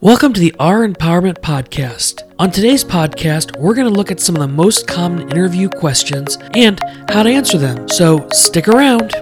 Welcome to the R Empowerment Podcast. On today's podcast, we're going to look at some of the most common interview questions and how to answer them. So stick around.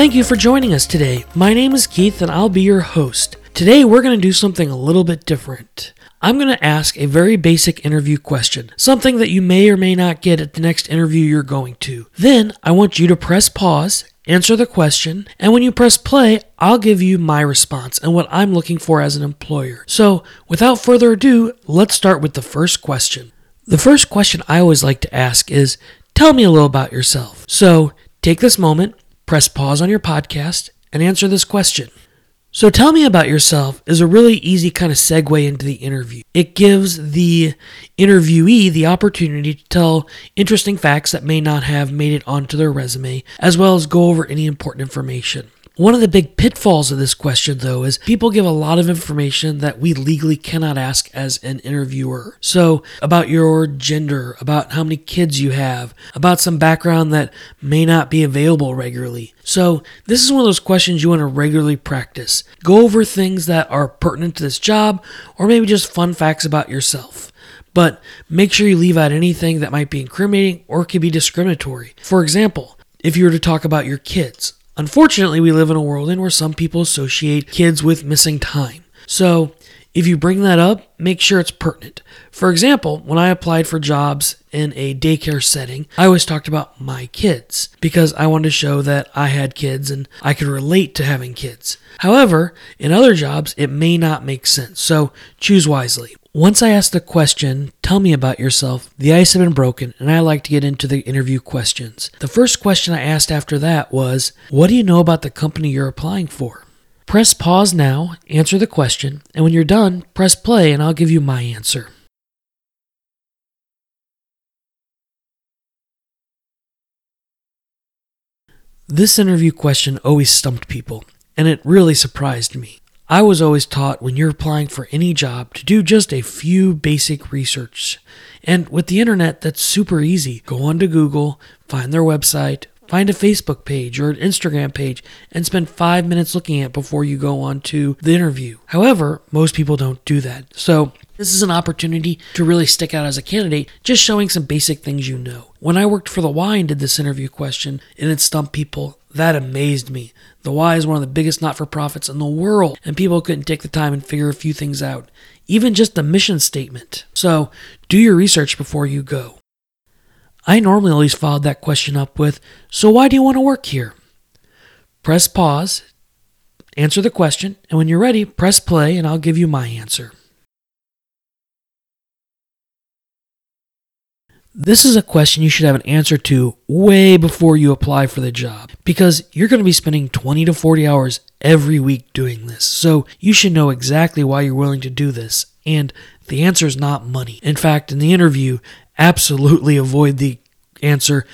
Thank you for joining us today. My name is Keith and I'll be your host. Today we're going to do something a little bit different. I'm going to ask a very basic interview question, something that you may or may not get at the next interview you're going to. Then I want you to press pause, answer the question, and when you press play, I'll give you my response and what I'm looking for as an employer. So, without further ado, let's start with the first question. The first question I always like to ask is Tell me a little about yourself. So, take this moment press pause on your podcast and answer this question. So, tell me about yourself is a really easy kind of segue into the interview. It gives the interviewee the opportunity to tell interesting facts that may not have made it onto their resume, as well as go over any important information. One of the big pitfalls of this question, though, is people give a lot of information that we legally cannot ask as an interviewer. So, about your gender, about how many kids you have, about some background that may not be available regularly. So, this is one of those questions you want to regularly practice. Go over things that are pertinent to this job, or maybe just fun facts about yourself but make sure you leave out anything that might be incriminating or could be discriminatory. For example, if you were to talk about your kids, Unfortunately, we live in a world in where some people associate kids with missing time. So, if you bring that up, make sure it's pertinent. For example, when I applied for jobs in a daycare setting, I always talked about my kids because I wanted to show that I had kids and I could relate to having kids. However, in other jobs, it may not make sense, so choose wisely. Once I ask the question, tell me about yourself, the ice had been broken, and I like to get into the interview questions. The first question I asked after that was, What do you know about the company you're applying for? Press pause now, answer the question, and when you're done, press play and I'll give you my answer. This interview question always stumped people, and it really surprised me. I was always taught when you're applying for any job to do just a few basic research. And with the internet, that's super easy. Go onto Google, find their website, find a Facebook page or an Instagram page, and spend five minutes looking at before you go on to the interview. However, most people don't do that. So this is an opportunity to really stick out as a candidate, just showing some basic things you know. When I worked for the Y and did this interview question, and it stumped people, that amazed me. The Y is one of the biggest not for profits in the world, and people couldn't take the time and figure a few things out, even just the mission statement. So, do your research before you go. I normally always followed that question up with, So, why do you want to work here? Press pause, answer the question, and when you're ready, press play, and I'll give you my answer. This is a question you should have an answer to way before you apply for the job because you're going to be spending 20 to 40 hours every week doing this. So you should know exactly why you're willing to do this. And the answer is not money. In fact, in the interview, absolutely avoid the answer,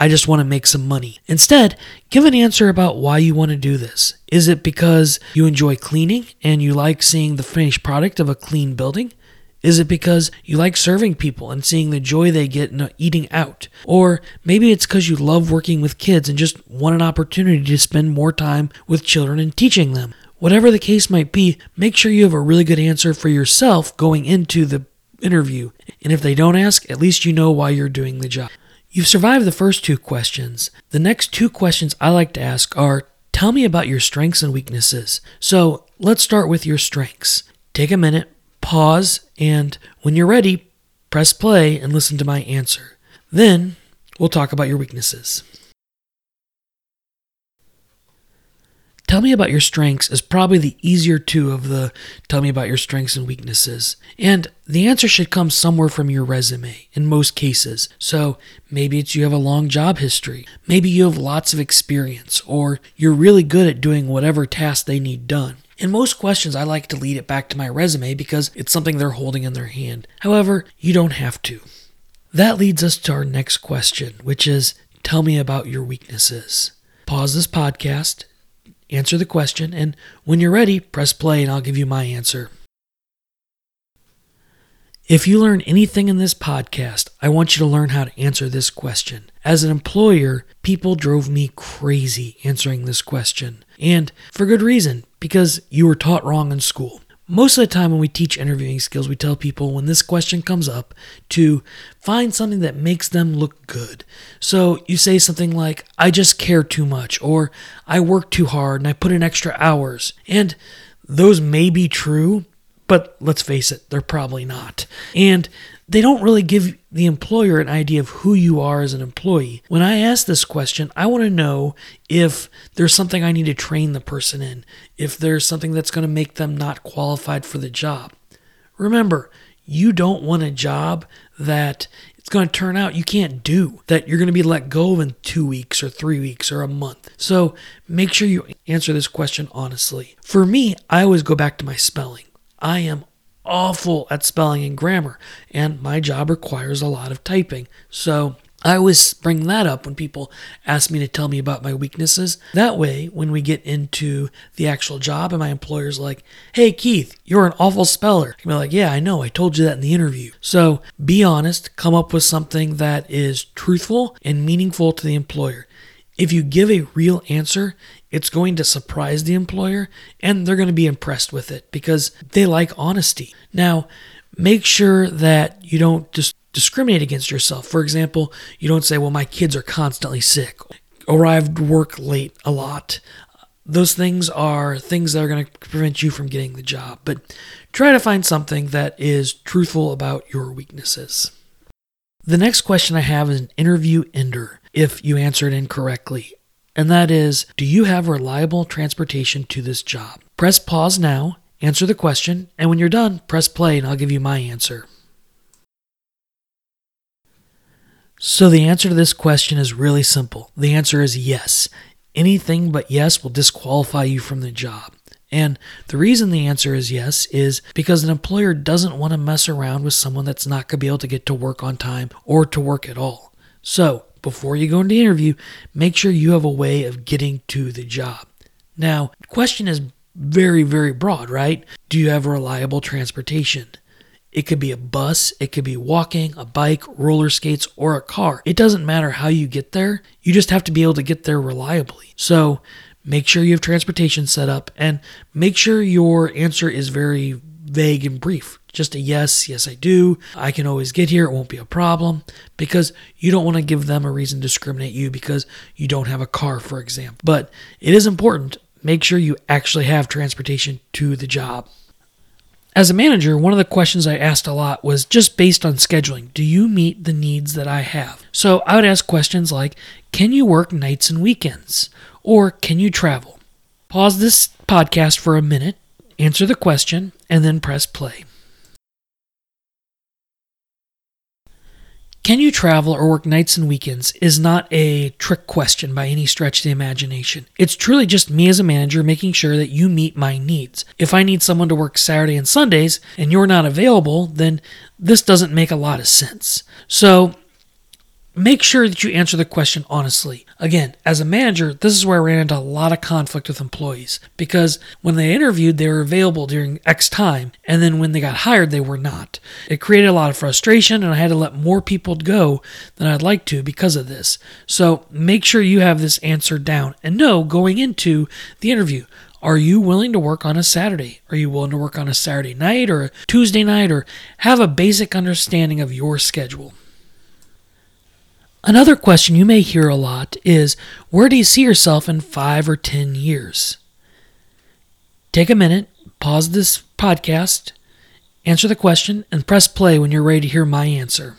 I just want to make some money. Instead, give an answer about why you want to do this. Is it because you enjoy cleaning and you like seeing the finished product of a clean building? Is it because you like serving people and seeing the joy they get in eating out? Or maybe it's because you love working with kids and just want an opportunity to spend more time with children and teaching them. Whatever the case might be, make sure you have a really good answer for yourself going into the interview. And if they don't ask, at least you know why you're doing the job. You've survived the first two questions. The next two questions I like to ask are Tell me about your strengths and weaknesses. So let's start with your strengths. Take a minute, pause, and when you're ready, press play and listen to my answer. Then we'll talk about your weaknesses. Tell me about your strengths is probably the easier two of the tell me about your strengths and weaknesses. And the answer should come somewhere from your resume in most cases. So maybe it's you have a long job history. Maybe you have lots of experience or you're really good at doing whatever task they need done. In most questions, I like to lead it back to my resume because it's something they're holding in their hand. However, you don't have to. That leads us to our next question, which is tell me about your weaknesses. pause this podcast, answer the question, and when you're ready, press play and I'll give you my answer. If you learn anything in this podcast, I want you to learn how to answer this question. As an employer, people drove me crazy answering this question. And for good reason, because you were taught wrong in school. Most of the time, when we teach interviewing skills, we tell people when this question comes up to find something that makes them look good. So you say something like, I just care too much, or I work too hard and I put in extra hours. And those may be true, but let's face it, they're probably not. And they don't really give the employer an idea of who you are as an employee. When I ask this question, I want to know if there's something I need to train the person in, if there's something that's going to make them not qualified for the job. Remember, you don't want a job that it's going to turn out you can't do, that you're going to be let go of in two weeks or three weeks or a month. So make sure you answer this question honestly. For me, I always go back to my spelling. I am awful at spelling and grammar, and my job requires a lot of typing. So I always bring that up when people ask me to tell me about my weaknesses. That way, when we get into the actual job and my employer's like, hey, Keith, you're an awful speller, I can be like, yeah, I know, I told you that in the interview. So be honest, come up with something that is truthful and meaningful to the employer. If you give a real answer, it's going to surprise the employer and they're going to be impressed with it because they like honesty. Now, make sure that you don't just discriminate against yourself. For example, you don't say, well, my kids are constantly sick or I've worked late a lot. Those things are things that are going to prevent you from getting the job. But try to find something that is truthful about your weaknesses. The next question I have is an interview ender if you answer it incorrectly and that is Do you have reliable transportation to this job? Press pause now, answer the question, and when you're done, press play and I'll give you my answer. So, the answer to this question is really simple. The answer is yes. Anything but yes will disqualify you from the job. And the reason the answer is yes is because an employer doesn't want to mess around with someone that's not going to be able to get to work on time or to work at all. So, before you go into the interview, make sure you have a way of getting to the job. Now, the question is very, very broad, right? Do you have reliable transportation? It could be a bus, it could be walking, a bike, roller skates, or a car. It doesn't matter how you get there, you just have to be able to get there reliably. So make sure you have transportation set up and make sure your answer is very vague and brief. Just a yes, yes, I do. I can always get here. It won't be a problem because you don't want to give them a reason to discriminate you because you don't have a car, for example. But it is important. Make sure you actually have transportation to the job. As a manager, one of the questions I asked a lot was just based on scheduling. Do you meet the needs that I have? So I would ask questions like Can you work nights and weekends? Or can you travel? Pause this podcast for a minute, answer the question, and then press play. Can you travel or work nights and weekends is not a trick question by any stretch of the imagination. It's truly just me as a manager making sure that you meet my needs. If I need someone to work Saturday and Sundays and you're not available, then this doesn't make a lot of sense. So make sure that you answer the question honestly. Again, as a manager, this is where I ran into a lot of conflict with employees because when they interviewed, they were available during X time, and then when they got hired, they were not. It created a lot of frustration, and I had to let more people go than I'd like to because of this. So make sure you have this answer down and know going into the interview. Are you willing to work on a Saturday? Are you willing to work on a Saturday night or a Tuesday night or have a basic understanding of your schedule? Another question you may hear a lot is where do you see yourself in five or 10 years? Take a minute, pause this podcast, answer the question, and press play when you're ready to hear my answer.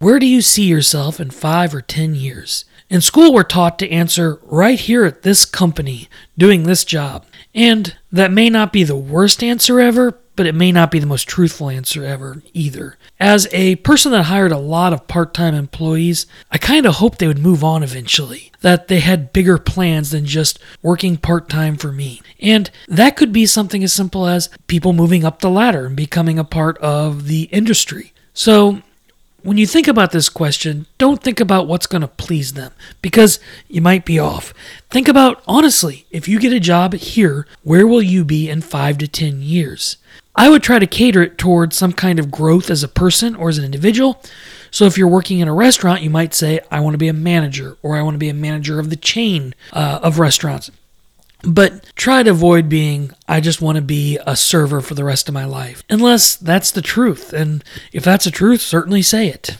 Where do you see yourself in five or 10 years? In school, we're taught to answer right here at this company, doing this job. And that may not be the worst answer ever, but it may not be the most truthful answer ever either. As a person that hired a lot of part time employees, I kind of hoped they would move on eventually, that they had bigger plans than just working part time for me. And that could be something as simple as people moving up the ladder and becoming a part of the industry. So, when you think about this question, don't think about what's going to please them because you might be off. Think about, honestly, if you get a job here, where will you be in five to 10 years? I would try to cater it towards some kind of growth as a person or as an individual. So if you're working in a restaurant, you might say, I want to be a manager or I want to be a manager of the chain uh, of restaurants. But try to avoid being, I just want to be a server for the rest of my life. Unless that's the truth. And if that's the truth, certainly say it.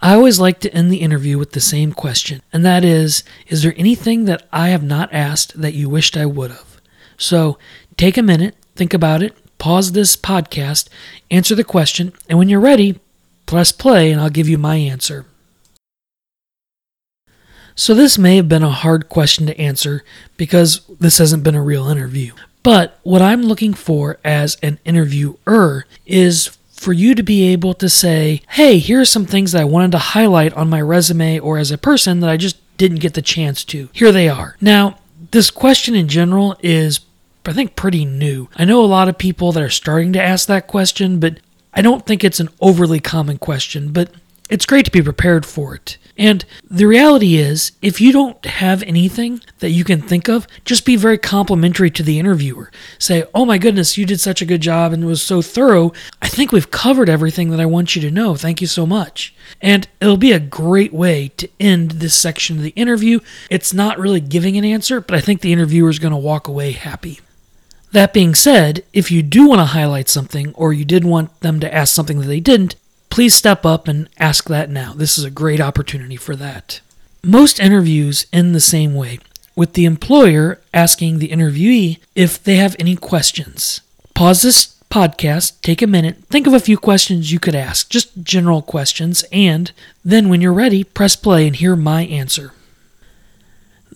I always like to end the interview with the same question, and that is Is there anything that I have not asked that you wished I would have? So take a minute, think about it, pause this podcast, answer the question, and when you're ready, press play and I'll give you my answer. So, this may have been a hard question to answer because this hasn't been a real interview. But what I'm looking for as an interviewer is for you to be able to say, hey, here are some things that I wanted to highlight on my resume or as a person that I just didn't get the chance to. Here they are. Now, this question in general is, I think, pretty new. I know a lot of people that are starting to ask that question, but I don't think it's an overly common question. But it's great to be prepared for it. And the reality is, if you don't have anything that you can think of, just be very complimentary to the interviewer. Say, Oh my goodness, you did such a good job and was so thorough. I think we've covered everything that I want you to know. Thank you so much. And it'll be a great way to end this section of the interview. It's not really giving an answer, but I think the interviewer is going to walk away happy. That being said, if you do want to highlight something or you did want them to ask something that they didn't, please step up and ask that now. This is a great opportunity for that. Most interviews end the same way, with the employer asking the interviewee if they have any questions. Pause this podcast, take a minute, think of a few questions you could ask, just general questions, and then when you're ready, press play and hear my answer.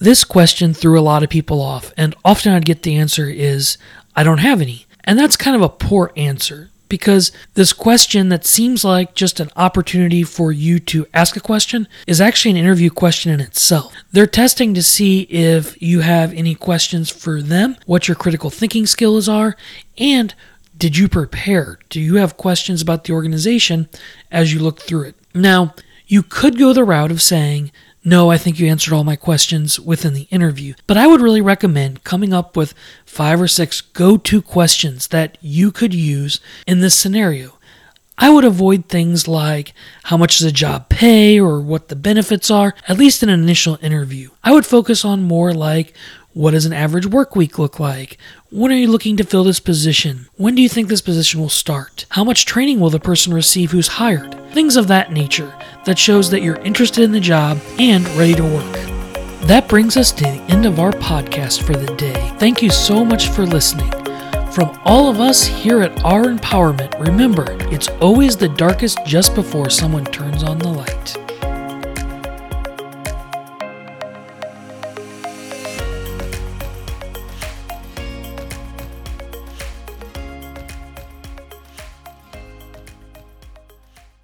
This question threw a lot of people off, and often I'd get the answer is, I don't have any. And that's kind of a poor answer because this question that seems like just an opportunity for you to ask a question is actually an interview question in itself. They're testing to see if you have any questions for them, what your critical thinking skills are, and did you prepare? Do you have questions about the organization as you look through it? Now, you could go the route of saying, no, I think you answered all my questions within the interview. But I would really recommend coming up with five or six go to questions that you could use in this scenario. I would avoid things like how much does a job pay or what the benefits are, at least in an initial interview. I would focus on more like what does an average work week look like? When are you looking to fill this position? When do you think this position will start? How much training will the person receive who's hired? Things of that nature that shows that you're interested in the job and ready to work. That brings us to the end of our podcast for the day. Thank you so much for listening. From all of us here at Our Empowerment, remember, it's always the darkest just before someone turns on the light.